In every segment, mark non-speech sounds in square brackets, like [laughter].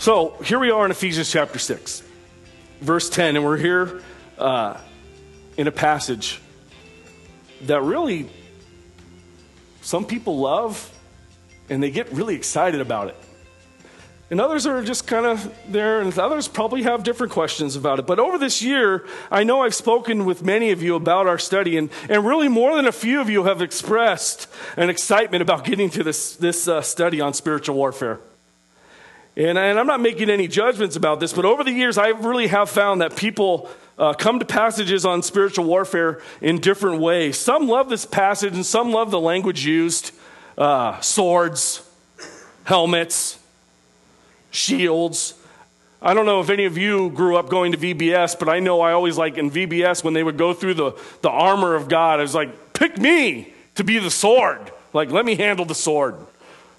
So here we are in Ephesians chapter 6, verse 10, and we're here uh, in a passage that really some people love and they get really excited about it. And others are just kind of there, and others probably have different questions about it. But over this year, I know I've spoken with many of you about our study, and, and really more than a few of you have expressed an excitement about getting to this, this uh, study on spiritual warfare. And, and, I'm not making any judgments about this, but over the years, I really have found that people uh, come to passages on spiritual warfare in different ways. Some love this passage, and some love the language used uh, swords, helmets, shields. I don't know if any of you grew up going to VBS, but I know I always like in VBS when they would go through the, the armor of God, I was like, pick me to be the sword. Like, let me handle the sword.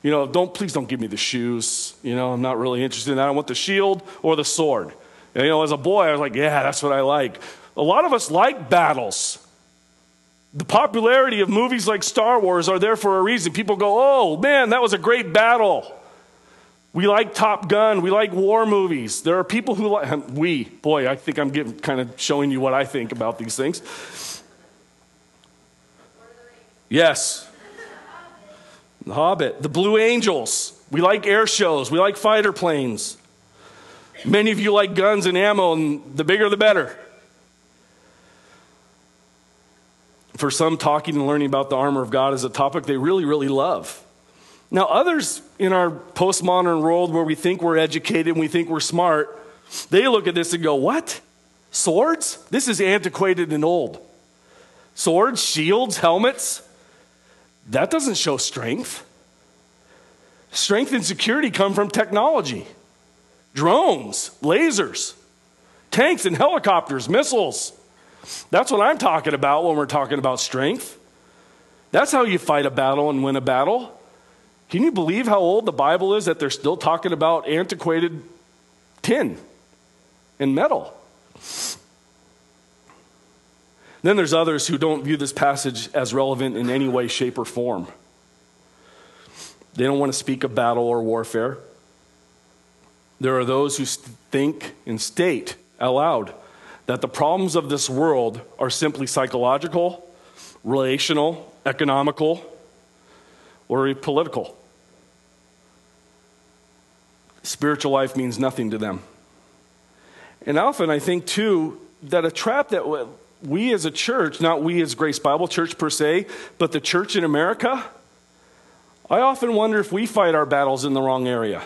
You know, don't please don't give me the shoes. You know, I'm not really interested in that. I want the shield or the sword. And, you know, as a boy, I was like, yeah, that's what I like. A lot of us like battles. The popularity of movies like Star Wars are there for a reason. People go, oh, man, that was a great battle. We like Top Gun. We like war movies. There are people who like, [laughs] we, boy, I think I'm getting, kind of showing you what I think about these things. Yes, the Hobbit, the Blue Angels. We like air shows. We like fighter planes. Many of you like guns and ammo, and the bigger the better. For some, talking and learning about the armor of God is a topic they really, really love. Now, others in our postmodern world where we think we're educated and we think we're smart, they look at this and go, What? Swords? This is antiquated and old. Swords, shields, helmets? That doesn't show strength. Strength and security come from technology drones, lasers, tanks and helicopters, missiles. That's what I'm talking about when we're talking about strength. That's how you fight a battle and win a battle. Can you believe how old the Bible is that they're still talking about antiquated tin and metal? Then there's others who don't view this passage as relevant in any way, shape, or form. They don't want to speak of battle or warfare. There are those who think and state aloud that the problems of this world are simply psychological, relational, economical, or political. Spiritual life means nothing to them. And often I think, too, that a trap that we as a church, not we as Grace Bible Church per se, but the church in America, I often wonder if we fight our battles in the wrong area.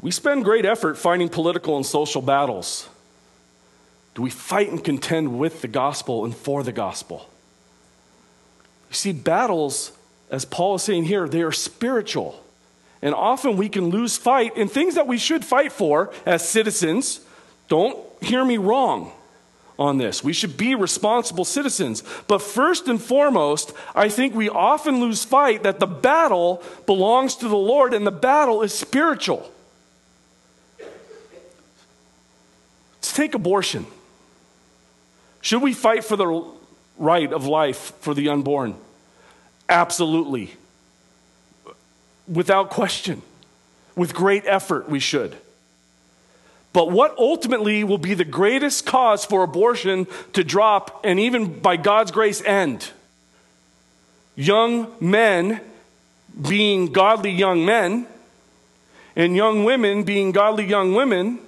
We spend great effort fighting political and social battles. Do we fight and contend with the gospel and for the gospel? You see, battles, as Paul is saying here, they are spiritual. And often we can lose fight in things that we should fight for as citizens. Don't hear me wrong on this. We should be responsible citizens. But first and foremost, I think we often lose fight that the battle belongs to the Lord and the battle is spiritual. Let's take abortion. Should we fight for the right of life for the unborn? Absolutely. Without question. With great effort, we should. But what ultimately will be the greatest cause for abortion to drop and even by God's grace end? Young men being godly young men, and young women being godly young women,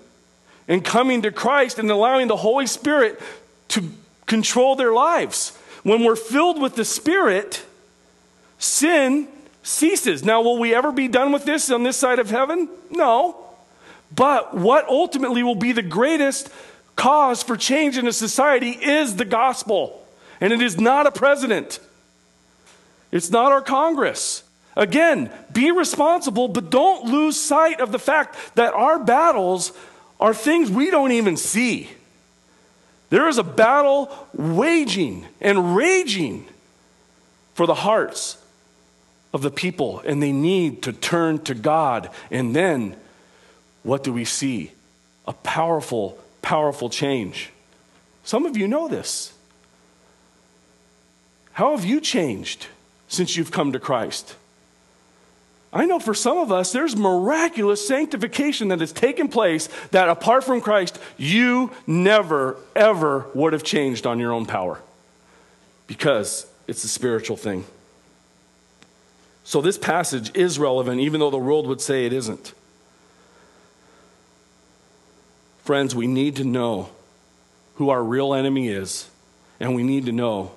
and coming to Christ and allowing the Holy Spirit to control their lives. When we're filled with the Spirit, sin ceases. Now, will we ever be done with this on this side of heaven? No. But what ultimately will be the greatest cause for change in a society is the gospel. And it is not a president, it's not our Congress. Again, be responsible, but don't lose sight of the fact that our battles are things we don't even see. There is a battle waging and raging for the hearts of the people, and they need to turn to God and then what do we see? A powerful, powerful change. Some of you know this. How have you changed since you've come to Christ? I know for some of us, there's miraculous sanctification that has taken place that apart from Christ, you never, ever would have changed on your own power because it's a spiritual thing. So this passage is relevant, even though the world would say it isn't. Friends, we need to know who our real enemy is, and we need to know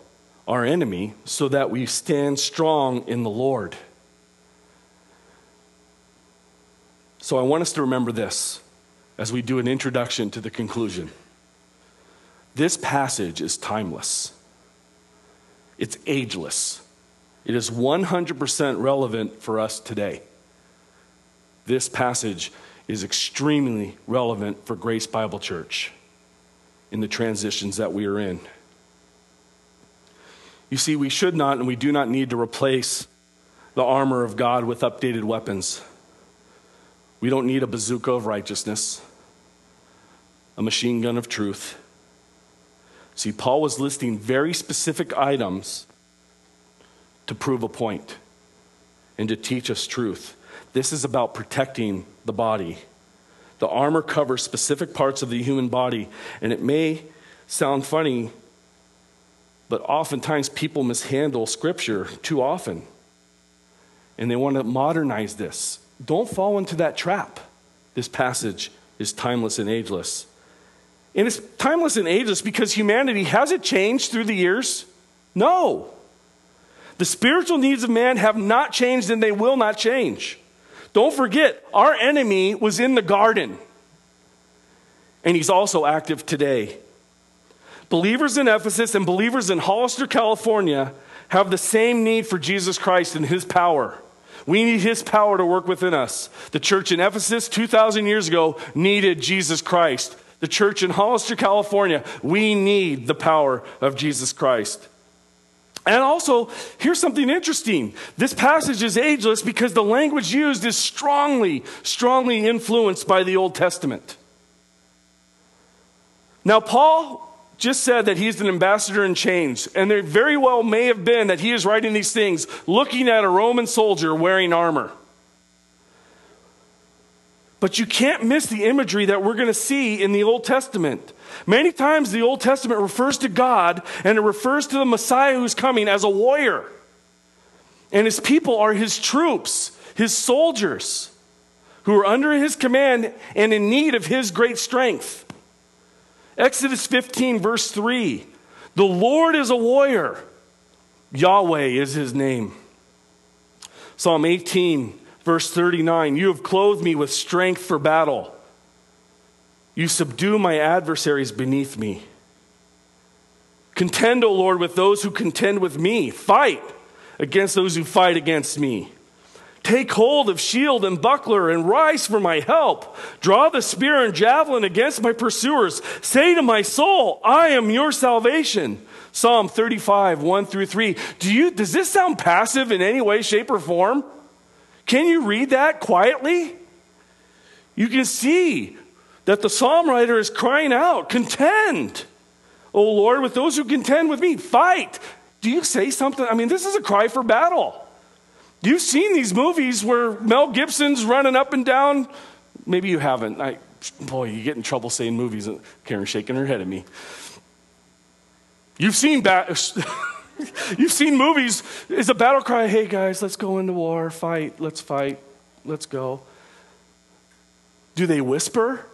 our enemy so that we stand strong in the Lord. So I want us to remember this as we do an introduction to the conclusion. This passage is timeless, it's ageless, it is 100% relevant for us today. This passage is extremely relevant for Grace Bible Church in the transitions that we are in. You see, we should not and we do not need to replace the armor of God with updated weapons. We don't need a bazooka of righteousness, a machine gun of truth. See, Paul was listing very specific items to prove a point and to teach us truth. This is about protecting the body. The armor covers specific parts of the human body, and it may sound funny but oftentimes people mishandle scripture too often. And they want to modernize this. Don't fall into that trap. This passage is timeless and ageless. And it's timeless and ageless because humanity hasn't changed through the years. No. The spiritual needs of man have not changed and they will not change. Don't forget, our enemy was in the garden. And he's also active today. Believers in Ephesus and believers in Hollister, California have the same need for Jesus Christ and his power. We need his power to work within us. The church in Ephesus 2,000 years ago needed Jesus Christ. The church in Hollister, California, we need the power of Jesus Christ. And also, here's something interesting. This passage is ageless because the language used is strongly, strongly influenced by the Old Testament. Now, Paul just said that he's an ambassador in chains. And there very well may have been that he is writing these things looking at a Roman soldier wearing armor. But you can't miss the imagery that we're going to see in the Old Testament. Many times the Old Testament refers to God and it refers to the Messiah who's coming as a warrior. And his people are his troops, his soldiers, who are under his command and in need of his great strength. Exodus 15, verse 3 The Lord is a warrior, Yahweh is his name. Psalm 18, verse 39 You have clothed me with strength for battle. You subdue my adversaries beneath me. Contend, O Lord, with those who contend with me. Fight against those who fight against me. Take hold of shield and buckler and rise for my help. Draw the spear and javelin against my pursuers. Say to my soul, I am your salvation. Psalm 35, 1 through 3. Do you, does this sound passive in any way, shape, or form? Can you read that quietly? You can see that the psalm writer is crying out, Contend, O Lord, with those who contend with me. Fight. Do you say something? I mean, this is a cry for battle. You've seen these movies where Mel Gibson's running up and down. Maybe you haven't. I, boy, you get in trouble saying movies. Karen's shaking her head at me. You've seen [laughs] You've seen movies. Is a battle cry, hey guys, let's go into war, fight, let's fight, let's go. Do they whisper?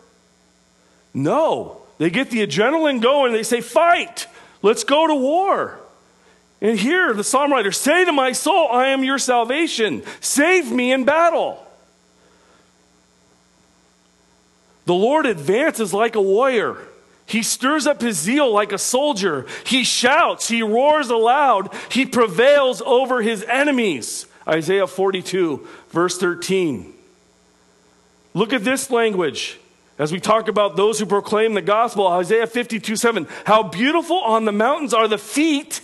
No. They get the adrenaline going, they say, fight, let's go to war. And here, the psalm writer, say to my soul, I am your salvation. Save me in battle. The Lord advances like a warrior. He stirs up his zeal like a soldier. He shouts, he roars aloud, he prevails over his enemies. Isaiah 42, verse 13. Look at this language as we talk about those who proclaim the gospel. Isaiah 52, 7. How beautiful on the mountains are the feet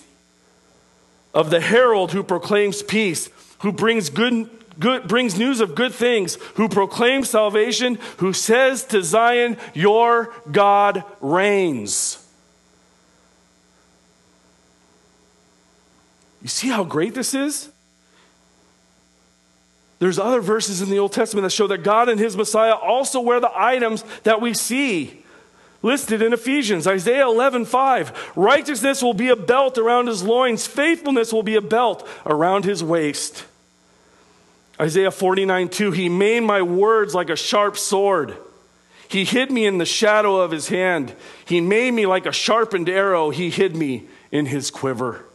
of the herald who proclaims peace, who brings good, good brings news of good things, who proclaims salvation, who says to Zion, Your God reigns. You see how great this is? There's other verses in the Old Testament that show that God and his Messiah also wear the items that we see listed in Ephesians. Isaiah 11, 5. Righteousness will be a belt around his loins, faithfulness will be a belt around his waist. Isaiah 49, 2. He made my words like a sharp sword. He hid me in the shadow of his hand. He made me like a sharpened arrow. He hid me in his quiver.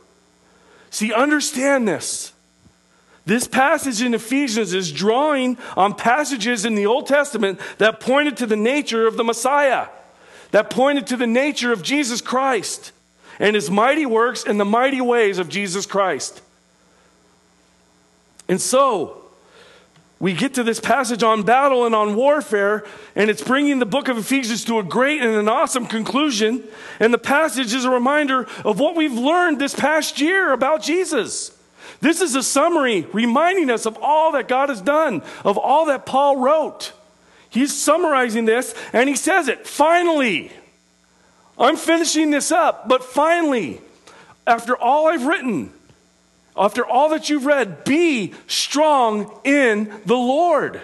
See, understand this. This passage in Ephesians is drawing on passages in the Old Testament that pointed to the nature of the Messiah, that pointed to the nature of Jesus Christ and his mighty works and the mighty ways of Jesus Christ. And so, we get to this passage on battle and on warfare, and it's bringing the book of Ephesians to a great and an awesome conclusion. And the passage is a reminder of what we've learned this past year about Jesus. This is a summary reminding us of all that God has done, of all that Paul wrote. He's summarizing this and he says it finally. I'm finishing this up, but finally, after all I've written, after all that you've read, be strong in the Lord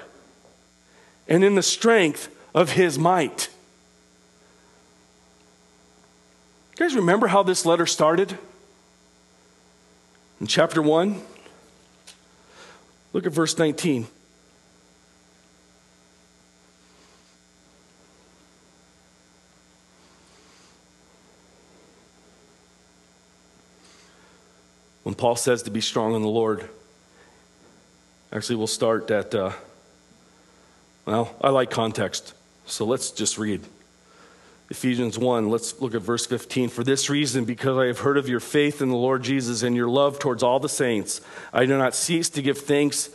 and in the strength of his might. You guys remember how this letter started? In chapter 1, look at verse 19. When Paul says to be strong in the Lord, actually, we'll start at, uh, well, I like context, so let's just read. Ephesians 1, let's look at verse 15. For this reason, because I have heard of your faith in the Lord Jesus and your love towards all the saints, I do not cease to give thanks,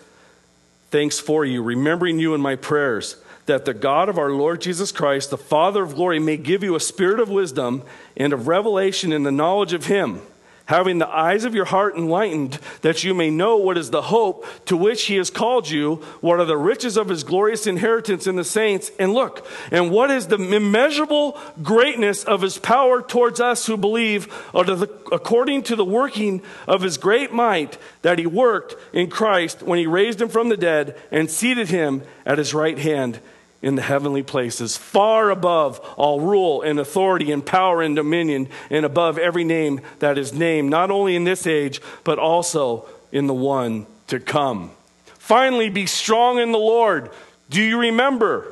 thanks for you, remembering you in my prayers, that the God of our Lord Jesus Christ, the Father of glory, may give you a spirit of wisdom and of revelation in the knowledge of him having the eyes of your heart enlightened, that you may know what is the hope to which he has called you, what are the riches of his glorious inheritance in the saints, and look, and what is the immeasurable greatness of his power towards us who believe, according to the working of his great might that he worked in Christ when he raised him from the dead and seated him at his right hand in the heavenly places, far above all rule and authority and power and dominion, and above every name that is named, not only in this age, but also in the one to come. Finally, be strong in the Lord. Do you remember?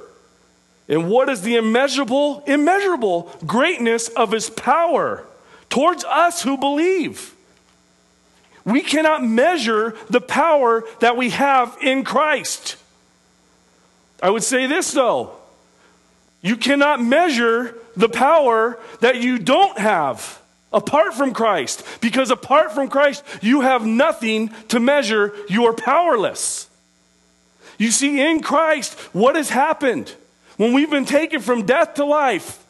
And what is the immeasurable, immeasurable greatness of his power towards us who believe? We cannot measure the power that we have in Christ. I would say this though you cannot measure the power that you don't have apart from Christ, because apart from Christ, you have nothing to measure. You are powerless. You see, in Christ, what has happened? When we've been taken from death to life,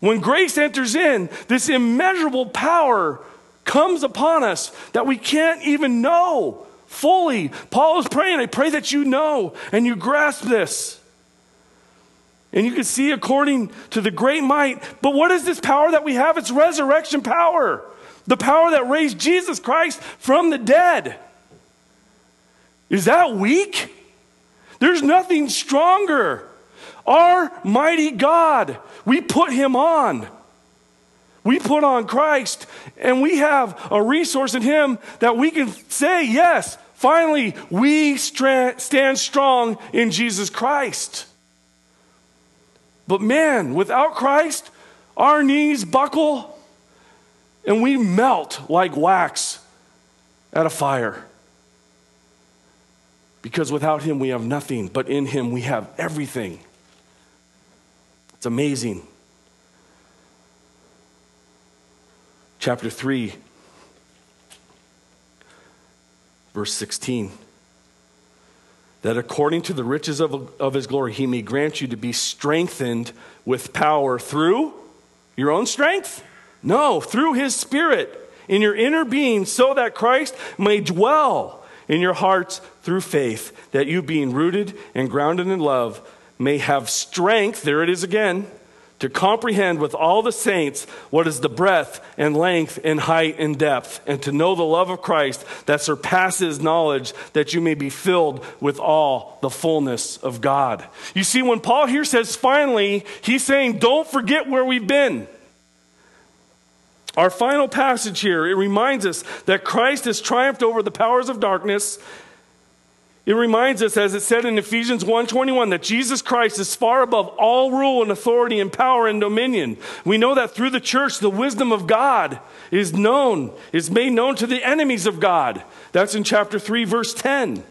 when grace enters in, this immeasurable power comes upon us that we can't even know fully. Paul is praying, I pray that you know and you grasp this. And you can see according to the great might. But what is this power that we have? It's resurrection power. The power that raised Jesus Christ from the dead. Is that weak? There's nothing stronger. Our mighty God, we put him on. We put on Christ, and we have a resource in him that we can say, yes, Finally, we stand strong in Jesus Christ. But man, without Christ, our knees buckle and we melt like wax at a fire. Because without Him, we have nothing, but in Him, we have everything. It's amazing. Chapter 3 Verse 16 that according to the riches of, of his glory, he may grant you to be strengthened with power through your own strength? No, through his spirit in your inner being, so that Christ may dwell in your hearts through faith, that you, being rooted and grounded in love, may have strength, there it is again, to comprehend with all the saints what is the breadth and length and height and depth, and to know the love of Christ that surpasses knowledge, that you may be filled with all the fullness of God. You see, when Paul here says finally, he's saying, don't forget where we've been. Our final passage here, it reminds us that Christ has triumphed over the powers of darkness it reminds us, as it said in Ephesians 1.21, that Jesus Christ is far above all rule and authority and power and dominion. We know that through the church, the wisdom of God is known, is made known to the enemies of God. That's in chapter 3, verse 10.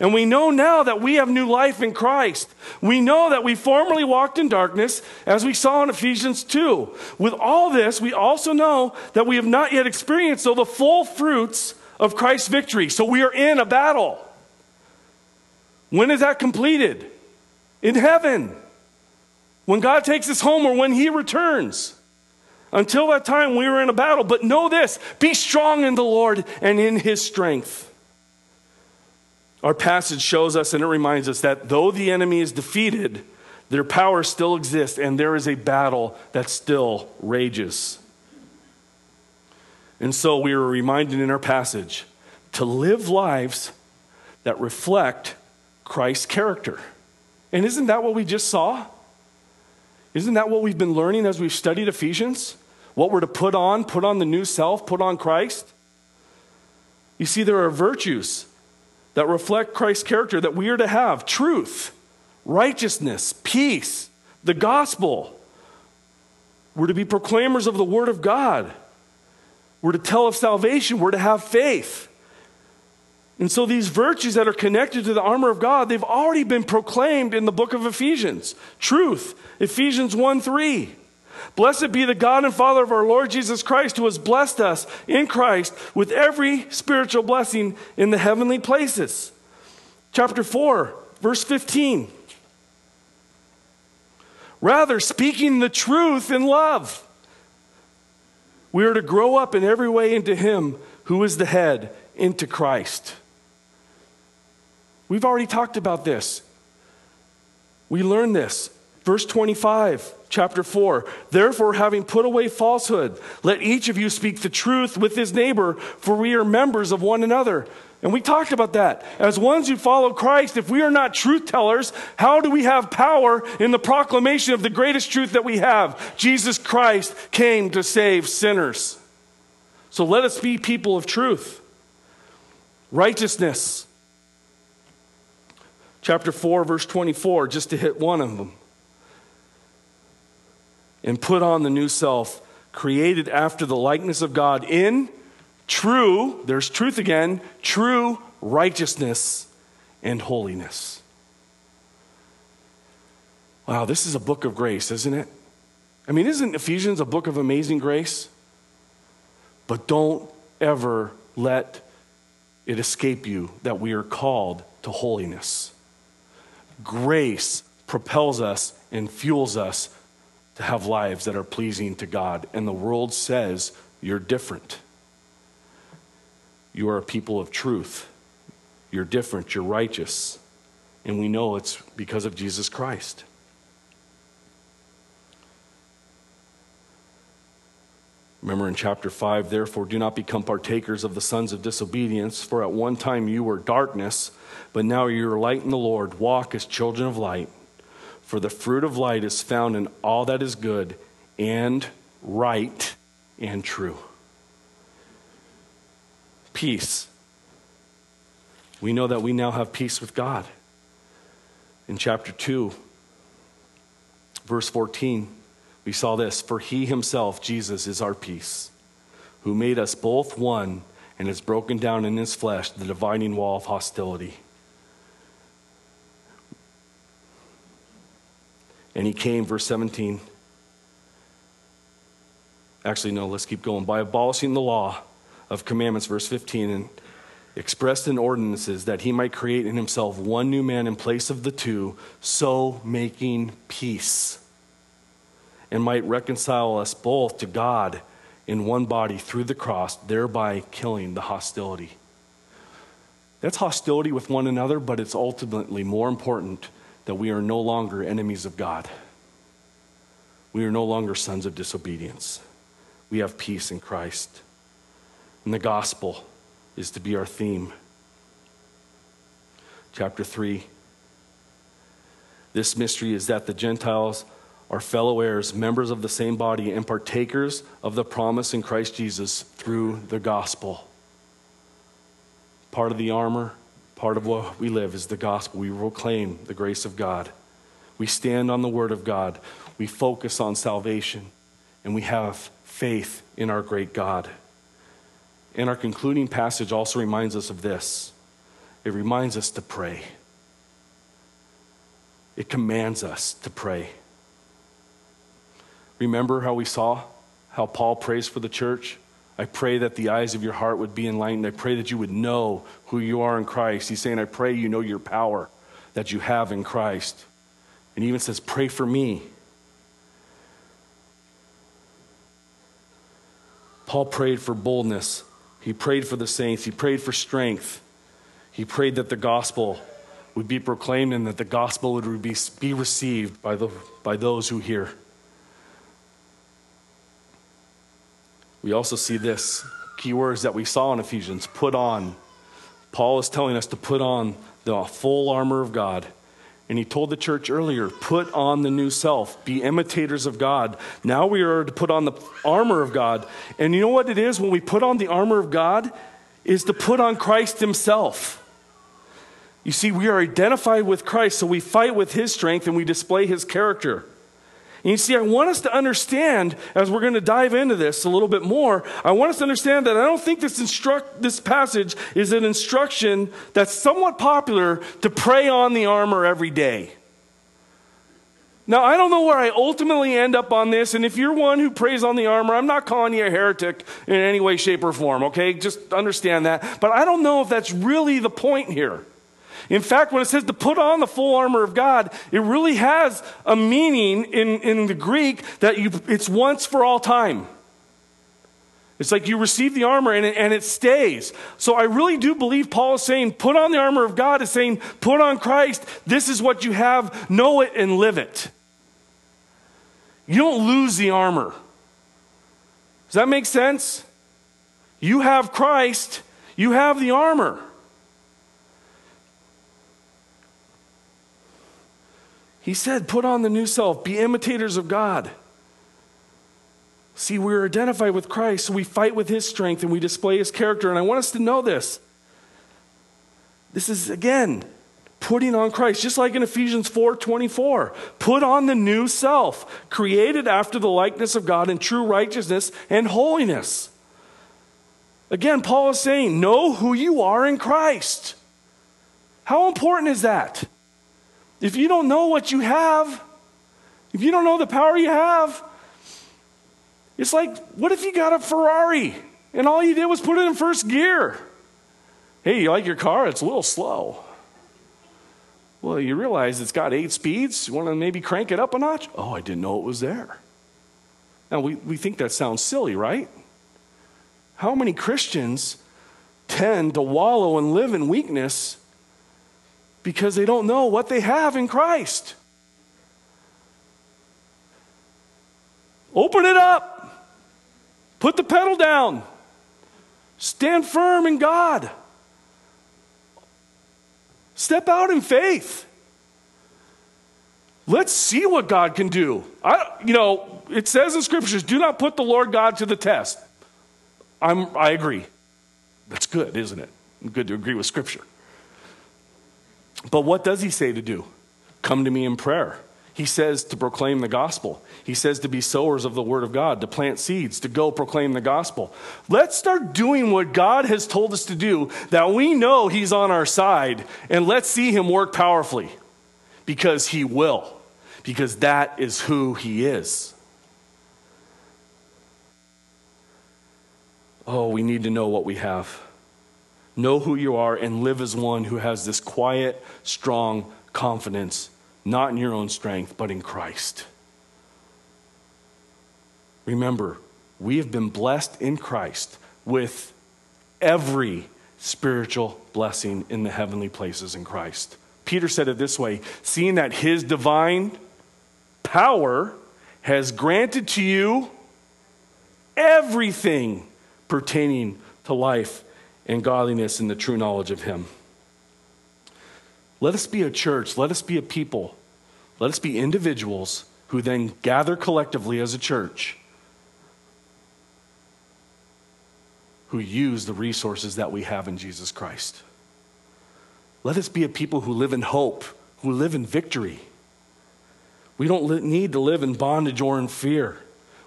And we know now that we have new life in Christ. We know that we formerly walked in darkness, as we saw in Ephesians 2. With all this, we also know that we have not yet experienced all the full fruits of Christ's victory. So we are in a battle. When is that completed? In heaven. When God takes us home or when He returns. Until that time, we are in a battle. But know this be strong in the Lord and in His strength. Our passage shows us and it reminds us that though the enemy is defeated, their power still exists and there is a battle that still rages. And so we are reminded in our passage to live lives that reflect Christ's character. And isn't that what we just saw? Isn't that what we've been learning as we've studied Ephesians? What we're to put on, put on the new self, put on Christ? You see, there are virtues that reflect Christ's character that we are to have truth, righteousness, peace, the gospel. We're to be proclaimers of the word of God. We're to tell of salvation. We're to have faith. And so these virtues that are connected to the armor of God, they've already been proclaimed in the book of Ephesians. Truth, Ephesians 1 3. Blessed be the God and Father of our Lord Jesus Christ, who has blessed us in Christ with every spiritual blessing in the heavenly places. Chapter 4, verse 15. Rather, speaking the truth in love, we are to grow up in every way into Him who is the head, into Christ. We've already talked about this. We learned this. Verse 25, chapter 4. Therefore, having put away falsehood, let each of you speak the truth with his neighbor, for we are members of one another. And we talked about that. As ones who follow Christ, if we are not truth tellers, how do we have power in the proclamation of the greatest truth that we have? Jesus Christ came to save sinners. So let us be people of truth. Righteousness chapter 4, verse 24, just to hit one of them. And put on the new self, created after the likeness of God in true, there's truth again, true righteousness and holiness. Wow, this is a book of grace, isn't it? I mean, isn't Ephesians a book of amazing grace? But don't ever let it escape you that we are called to holiness grace propels us and fuels us to have lives that are pleasing to God. And the world says you're different. You are a people of truth. You're different. You're righteous. And we know it's because of Jesus Christ. Remember in chapter 5, therefore, do not become partakers of the sons of disobedience, for at one time you were darkness, but now you are light in the Lord. Walk as children of light. For the fruit of light is found in all that is good and right and true. Peace. We know that we now have peace with God. In chapter 2, verse 14, we saw this For he himself, Jesus, is our peace, who made us both one and has broken down in his flesh the dividing wall of hostility. And he came, verse 17. Actually, no, let's keep going. By abolishing the law of commandments, verse 15, and expressed in ordinances that he might create in himself one new man in place of the two, so making peace and might reconcile us both to God in one body through the cross, thereby killing the hostility. That's hostility with one another, but it's ultimately more important that we are no longer enemies of God. We are no longer sons of disobedience. We have peace in Christ. And the gospel is to be our theme. Chapter 3. This mystery is that the Gentiles are fellow heirs, members of the same body, and partakers of the promise in Christ Jesus through the gospel. Part of the armor, part of what we live is the gospel. We proclaim the grace of God. We stand on the word of God. We focus on salvation. And we have faith in our great God. And our concluding passage also reminds us of this it reminds us to pray, it commands us to pray. Remember how we saw how Paul prays for the church? I pray that the eyes of your heart would be enlightened. I pray that you would know who you are in Christ. He's saying, I pray you know your power that you have in Christ. And he even says, Pray for me. Paul prayed for boldness. He prayed for the saints. He prayed for strength. He prayed that the gospel would be proclaimed and that the gospel would be, received by, the, by those who hear. We also see this key words that we saw in Ephesians put on. Paul is telling us to put on the full armor of God. And he told the church earlier, put on the new self, be imitators of God. Now we are to put on the armor of God. And you know what it is when we put on the armor of God? Is to put on Christ himself. You see, we are identified with Christ, so we fight with his strength and we display his character. And you see, I want us to understand, as we're going to dive into this a little bit more, I want us to understand that I don't think this, instruct, this passage is an instruction that's somewhat popular to pray on the armor every day. Now, I don't know where I ultimately end up on this, and if you're one who prays on the armor, I'm not calling you a heretic in any way, shape, or form, okay? Just understand that. But I don't know if that's really the point here. In fact, when it says to put on the full armor of God, it really has a meaning in, in the Greek that you, it's once for all time. It's like you receive the armor and it, and it stays. So I really do believe Paul is saying, put on the armor of God, is saying, put on Christ. This is what you have. Know it and live it. You don't lose the armor. Does that make sense? You have Christ, you have the armor. He said, put on the new self, be imitators of God. See, we're identified with Christ, so we fight with his strength and we display his character. And I want us to know this. This is, again, putting on Christ, just like in Ephesians 4 24. Put on the new self, created after the likeness of God in true righteousness and holiness. Again, Paul is saying, know who you are in Christ. How important is that? If you don't know what you have, if you don't know the power you have, it's like, what if you got a Ferrari and all you did was put it in first gear? Hey, you like your car? It's a little slow. Well, you realize it's got eight speeds. You want to maybe crank it up a notch? Oh, I didn't know it was there. Now, we, we think that sounds silly, right? How many Christians tend to wallow and live in weakness because they don't know what they have in Christ. Open it up. Put the pedal down. Stand firm in God. Step out in faith. Let's see what God can do. I, you know, it says in scriptures, do not put the Lord God to the test. I'm, I agree. That's good, isn't it? Good to agree with scripture. But what does he say to do? Come to me in prayer. He says to proclaim the gospel. He says to be sowers of the word of God, to plant seeds, to go proclaim the gospel. Let's start doing what God has told us to do, that we know He's on our side, and let's see Him work powerfully because He will, because that is who He is. Oh, we need to know what we have. Know who you are and live as one who has this quiet, strong confidence, not in your own strength, but in Christ. Remember, we have been blessed in Christ with every spiritual blessing in the heavenly places in Christ. Peter said it this way seeing that his divine power has granted to you everything pertaining to life and godliness and the true knowledge of Him. Let us be a church, let us be a people, let us be individuals who then gather collectively as a church who use the resources that we have in Jesus Christ. Let us be a people who live in hope, who live in victory. We don't need to live in bondage or in fear.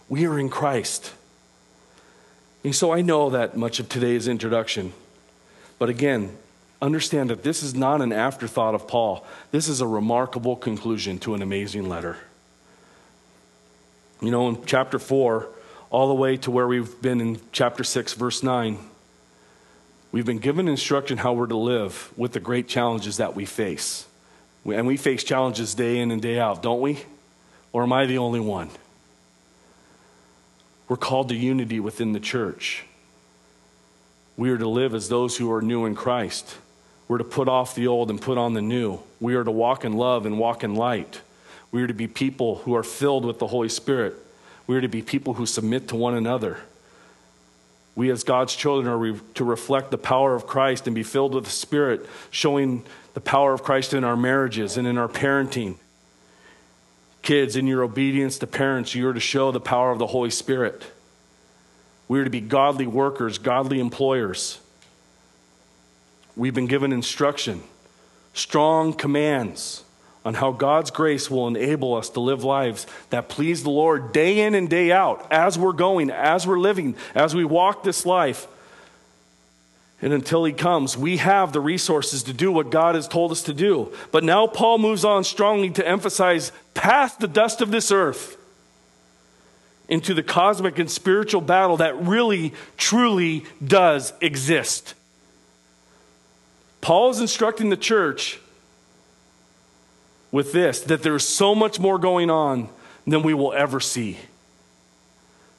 We are in Christ. And so I know that much of today's introduction. But again, understand that this is not an afterthought of Paul. This is a remarkable conclusion to an amazing letter. You know, in chapter 4, all the way to where we've been in chapter 6, verse 9, we've been given instruction how we're to live with the great challenges that we face. And we face challenges day in and day out, don't we? Or am I the only one? We're called to unity within the church. We are to live as those who are new in Christ. We're to put off the old and put on the new. We are to walk in love and walk in light. We are to be people who are filled with the Holy Spirit. We are to be people who submit to one another. We, as God's children, are re- to reflect the power of Christ and be filled with the Spirit, showing the power of Christ in our marriages and in our parenting. Kids, in your obedience to parents, you are to show the power of the Holy Spirit. We are to be godly workers, godly employers. We've been given instruction, strong commands on how God's grace will enable us to live lives that please the Lord day in and day out as we're going, as we're living, as we walk this life. And until he comes, we have the resources to do what God has told us to do. But now Paul moves on strongly to emphasize past the dust of this earth into the cosmic and spiritual battle that really, truly does exist. Paul is instructing the church with this that there is so much more going on than we will ever see.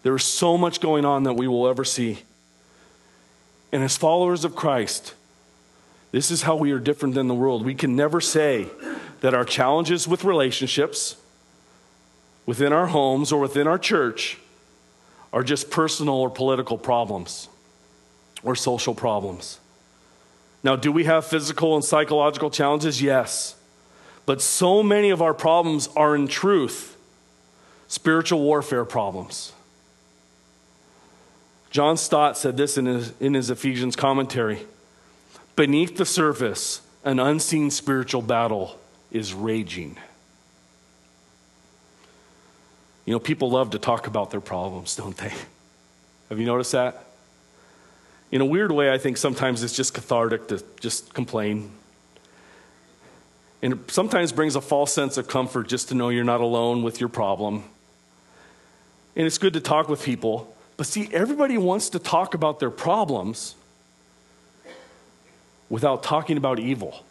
There is so much going on that we will ever see. And as followers of Christ, this is how we are different than the world. We can never say that our challenges with relationships, within our homes, or within our church are just personal or political problems or social problems. Now, do we have physical and psychological challenges? Yes. But so many of our problems are, in truth, spiritual warfare problems. John Stott said this in his, in his Ephesians commentary Beneath the surface, an unseen spiritual battle is raging. You know, people love to talk about their problems, don't they? Have you noticed that? In a weird way, I think sometimes it's just cathartic to just complain. And it sometimes brings a false sense of comfort just to know you're not alone with your problem. And it's good to talk with people but see, everybody wants to talk about their problems without talking about evil,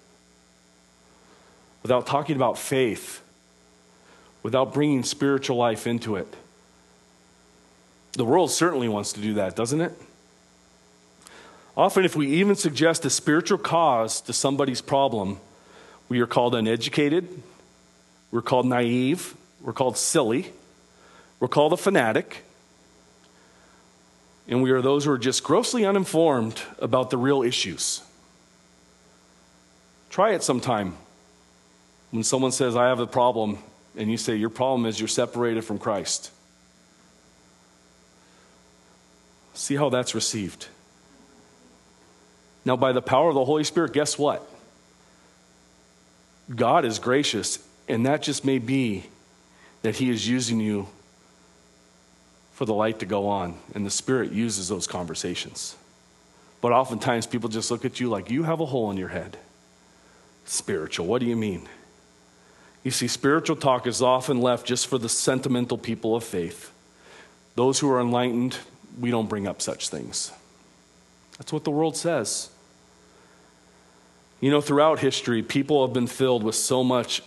without talking about faith, without bringing spiritual life into it. The world certainly wants to do that, doesn't it? Often, if we even suggest a spiritual cause to somebody's problem, we are called uneducated, we're called naive, we're called silly, we're called a fanatic, and we are those who are just grossly uninformed about the real issues. Try it sometime. When someone says, I have a problem, and you say, Your problem is you're separated from Christ. See how that's received. Now, by the power of the Holy Spirit, guess what? God is gracious, and that just may be that He is using you for the light to go on. And the Spirit uses those conversations. But oftentimes people just look at you like you have a hole in your head. Spiritual, what do you mean? You see, spiritual talk is often left just for the sentimental people of faith. Those who are enlightened, we don't bring up such things. That's what the world says. You know, throughout history, people have been filled with so much,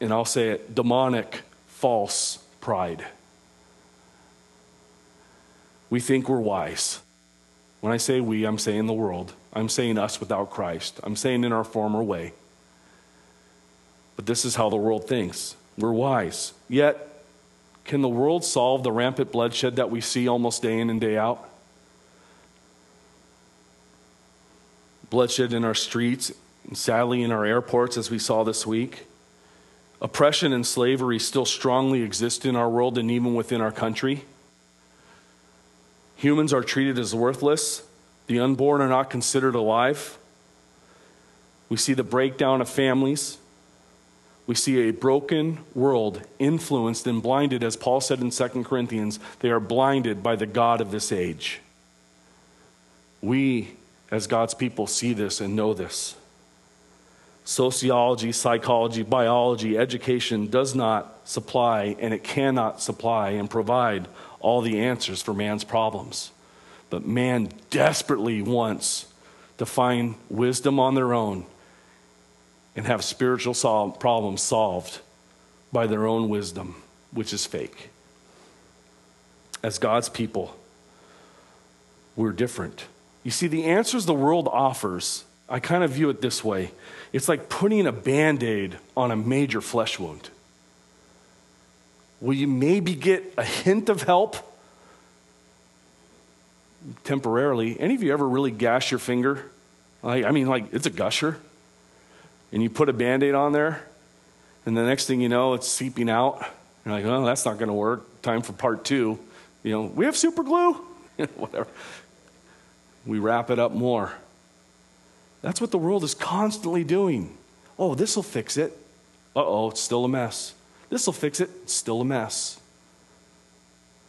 and I'll say it, demonic, false pride we think we're wise. When I say we, I'm saying the world. I'm saying us without Christ. I'm saying in our former way. But this is how the world thinks. We're wise. Yet, Can the world solve the rampant bloodshed that we see almost day in and day out? Bloodshed in our streets, and sadly in our airports, as we saw this week. Oppression and slavery still strongly exist in our world and even within our country. Humans are treated as worthless. The unborn are not considered alive. We see the breakdown of families. We see a broken world influenced and blinded, as Paul said in 2 Corinthians, they are blinded by the God of this age. We, as God's people, see this and know this. Sociology, psychology, biology, education does not supply, and it cannot supply and provide all the answers for man's problems. But man desperately wants to find wisdom on their own and have spiritual sol- problems solved by their own wisdom, which is fake. As God's people, we're different. You see, the answers the world offers, I kind of view it this way it's like putting a band aid on a major flesh wound. Will you maybe get a hint of help? Temporarily. Any of you ever really gash your finger? I mean, like, it's a gusher and you put a band aid on there, and the next thing you know, it's seeping out. You're like, oh, that's not going to work. Time for part two. You know, we have super glue? [laughs] Whatever. We wrap it up more. That's what the world is constantly doing. Oh, this will fix it. Uh oh, it's still a mess. This will fix it. Still a mess.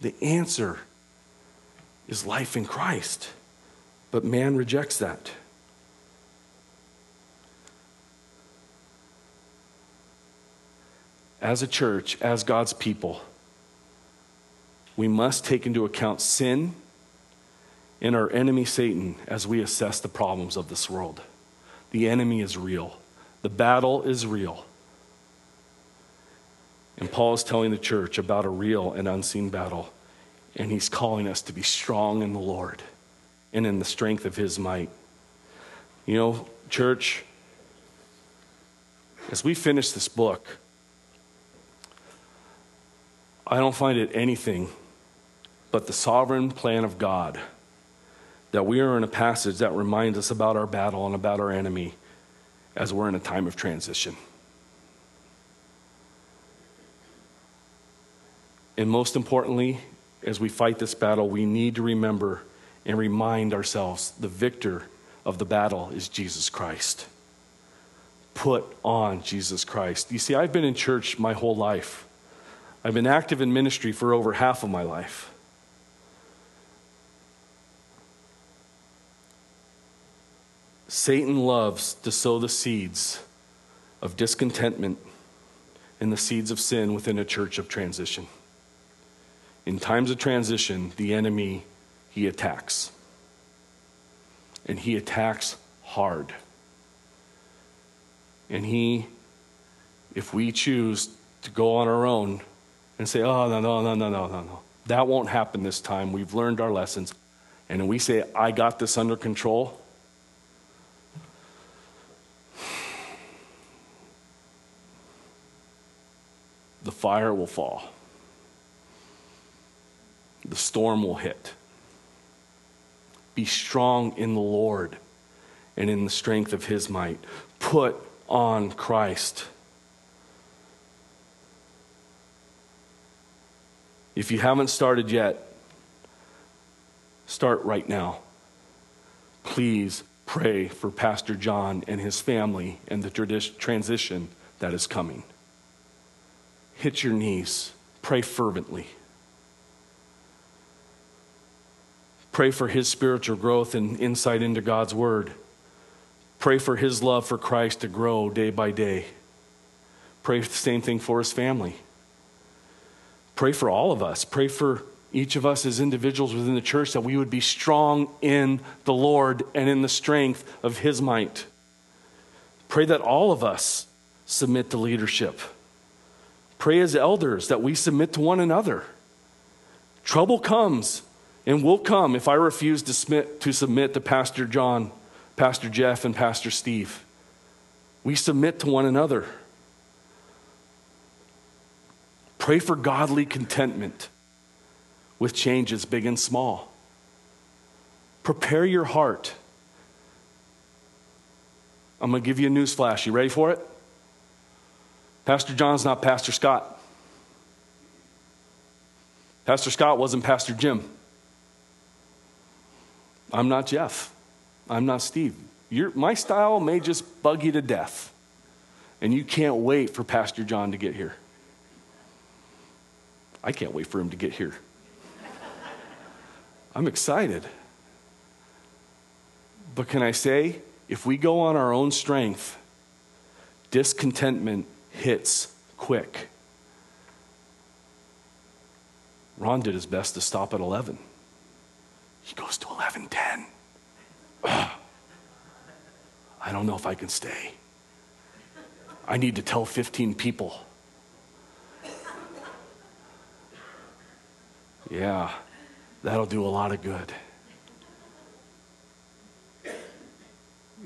The answer is life in Christ. But man rejects that. as a church, as God's people, we must take into account sin and our enemy Satan as we assess the problems of this world. The enemy is real, the battle is real. And Paul is telling the church about a real and unseen battle, and he's calling us to be strong in the Lord and in the strength of his might. You know, church, as we finish this book, I don't find it anything but the sovereign plan of God that we are in a passage that reminds us about our battle and about our enemy as we're in a time of transition. And most importantly, as we fight this battle, we need to remember and remind ourselves the victor of the battle is Jesus Christ. Put on Jesus Christ. You see, I've been in church my whole life. I've been active in ministry for over half of my life. Satan loves to sow the seeds of discontentment and the seeds of sin within a church of transition. In times of transition, the enemy, he attacks. And he attacks hard. And he, if we choose to go on our own, and say, oh, no, no, no, no, no, no, no. That won't happen this time. We've learned our lessons. And we say, I got this under control. The fire will fall. The storm will hit. Be strong in the Lord and in the strength of his might. Put on Christ. If you haven't started yet, start right now. Please pray for Pastor John and his family and the tradi- transition that is coming. Hit your knees, pray fervently. Pray for his spiritual growth and insight into God's word. Pray for his love for Christ to grow day by day. Pray the same thing for his family. Pray for all of us. Pray for each of us as individuals within the church that we would be strong in the Lord and in the strength of His might. Pray that all of us submit to leadership. Pray as elders that we submit to one another. Trouble comes and will come if I refuse to submit, to submit to Pastor John, Pastor Jeff, and Pastor Steve. We submit to one another. Pray for godly contentment with changes big and small. Prepare your heart. I'm going to give you a news flash. You ready for it? Pastor John's not Pastor Scott. Pastor Scott wasn't Pastor Jim. I'm not Jeff. I'm not Steve. Your, my style may just bug you to death. And you can't wait for Pastor John to get here. I can't wait for him to get here. I'm excited. But can I say, if we go on our own strength, discontentment hits quick. Ron did his best to stop at 11. He goes to 11:10. [sighs] I don't know if I can stay. I need to tell 15 people. Yeah, that'll do a lot of good.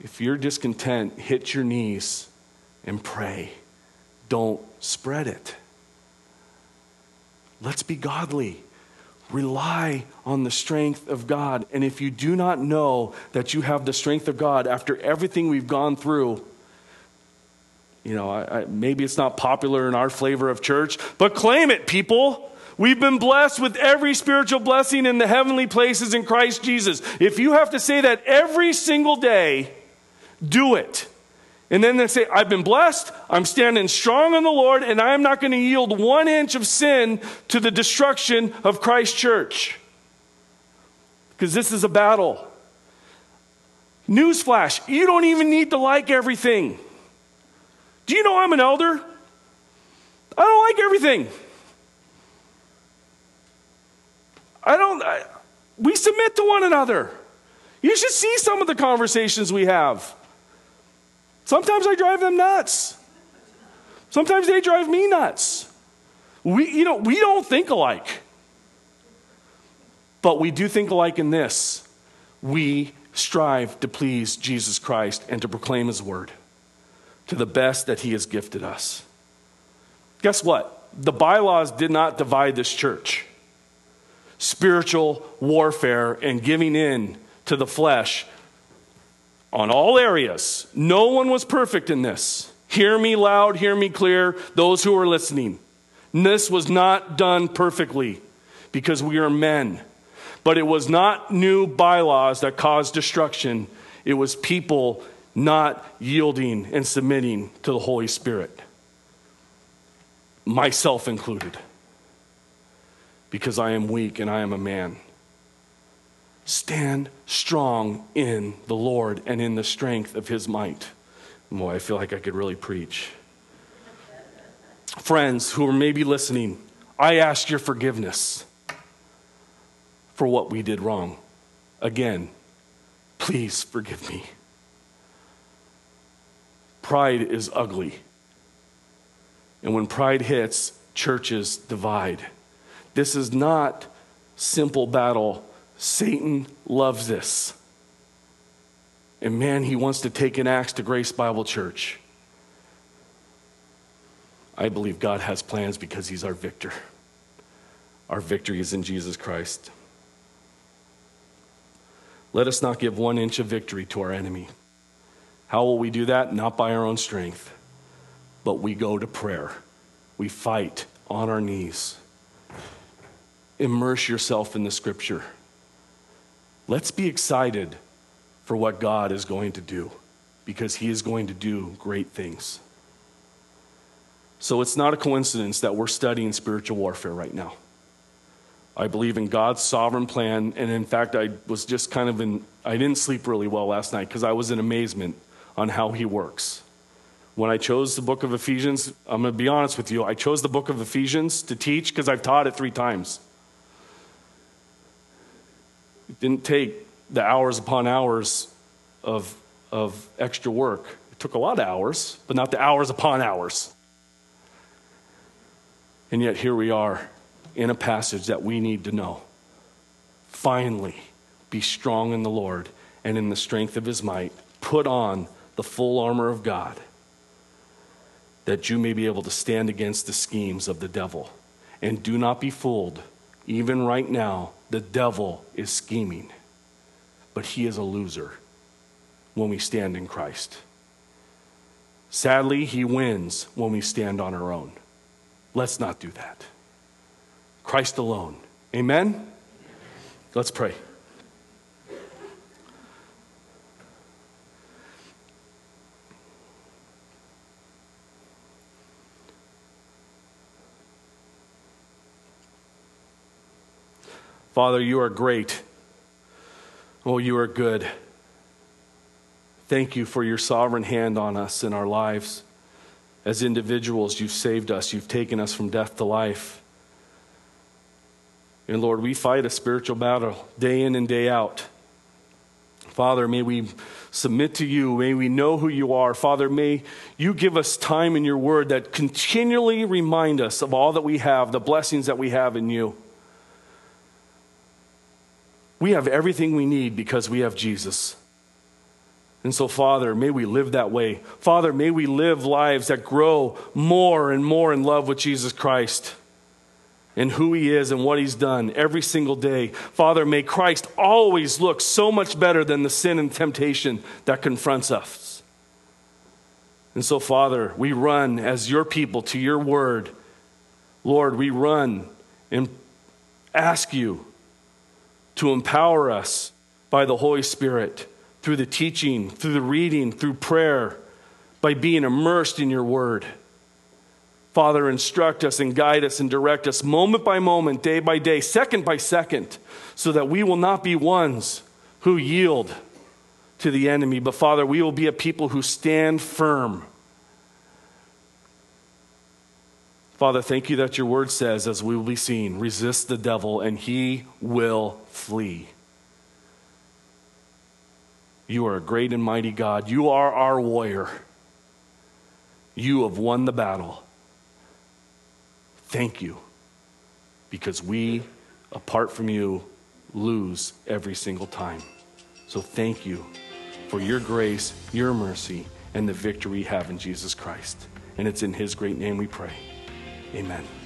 If you're discontent, hit your knees and pray. Don't spread it. Let's be godly. Rely on the strength of God. And if you do not know that you have the strength of God after everything we've gone through, you know, I, I, maybe it's not popular in our flavor of church, but claim it, people. We've been blessed with every spiritual blessing in the heavenly places in Christ Jesus. If you have to say that every single day, do it. And then they say, I've been blessed, I'm standing strong in the Lord, and I am not going to yield one inch of sin to the destruction of Christ's church. Because this is a battle. Newsflash, you don't even need to like everything. Do you know I'm an elder? I don't like everything. I don't, I, we submit to one another. You should see some of the conversations we have. Sometimes I drive them nuts. Sometimes they drive me nuts. We, you know, we don't think alike. But we do think alike in this. We strive to please Jesus Christ and to proclaim his word to the best that he has gifted us. Guess what? The bylaws did not divide this church. Spiritual warfare and giving in to the flesh on all areas. No one was perfect in this. Hear me loud, hear me clear, those who are listening. This was not done perfectly because we are men. But it was not new bylaws that caused destruction, it was people not yielding and submitting to the Holy Spirit, myself included, because I am weak and I am a man. Stand strong in the Lord and in the strength of his might. Boy, I feel like I could really preach. Friends who are maybe listening, I ask your forgiveness for what we did wrong. Again, please forgive me. Pride is ugly. And when pride hits, churches divide. This is not simple battle Satan loves this. And man, he wants to take an axe to Grace Bible Church. I believe God has plans because he's our victor. Our victory is in Jesus Christ. Let us not give one inch of victory to our enemy. How will we do that? Not by our own strength, but we go to prayer. We fight on our knees. Immerse yourself in the scripture. Let's be excited for what God is going to do because He is going to do great things. So it's not a coincidence that we're studying spiritual warfare right now. I believe in God's sovereign plan. And in fact, I was just kind of in, I didn't sleep really well last night because I was in amazement on how He works. When I chose the book of Ephesians, I'm going to be honest with you, I chose the book of Ephesians to teach because I've taught it three times. It didn't take the hours upon hours of, of extra work. It took a lot of hours, but not the hours upon hours. And yet, here we are in a passage that we need to know. Finally, be strong in the Lord and in the strength of his might. Put on the full armor of God that you may be able to stand against the schemes of the devil. And do not be fooled. Even right now, the devil is scheming, but he is a loser when we stand in Christ. Sadly, he wins when we stand on our own. Let's not do that. Christ alone. Amen? Let's pray. Father, you are great. Oh, you are good. Thank you for your sovereign hand on us in our lives. As individuals, you've saved us, you've taken us from death to life. And Lord, we fight a spiritual battle day in and day out. Father, may we submit to you. May we know who you are. Father, may you give us time in your word that continually remind us of all that we have, the blessings that we have in you. We have everything we need because we have Jesus. And so, Father, may we live that way. Father, may we live lives that grow more and more in love with Jesus Christ and who he is and what he's done every single day. Father, may Christ always look so much better than the sin and temptation that confronts us. And so, Father, we run as your people to your word. Lord, we run and ask you to empower us by the Holy Spirit through the teaching, through the reading, through prayer, by being immersed in your word. Father, instruct us and guide us and direct us moment by moment, day by day, second by second, so that we will not be ones who yield to the enemy, but Father, we will be a people who stand firm. Father, thank you that your word says, as we will be seen, resist the devil and he will flee. You are a great and mighty God. You are our warrior. You have won the battle. Thank you. Because we, apart from you, lose every single time. So thank you for your grace, your mercy, and the victory we have in Jesus Christ. And it's in his great name we pray. Amen.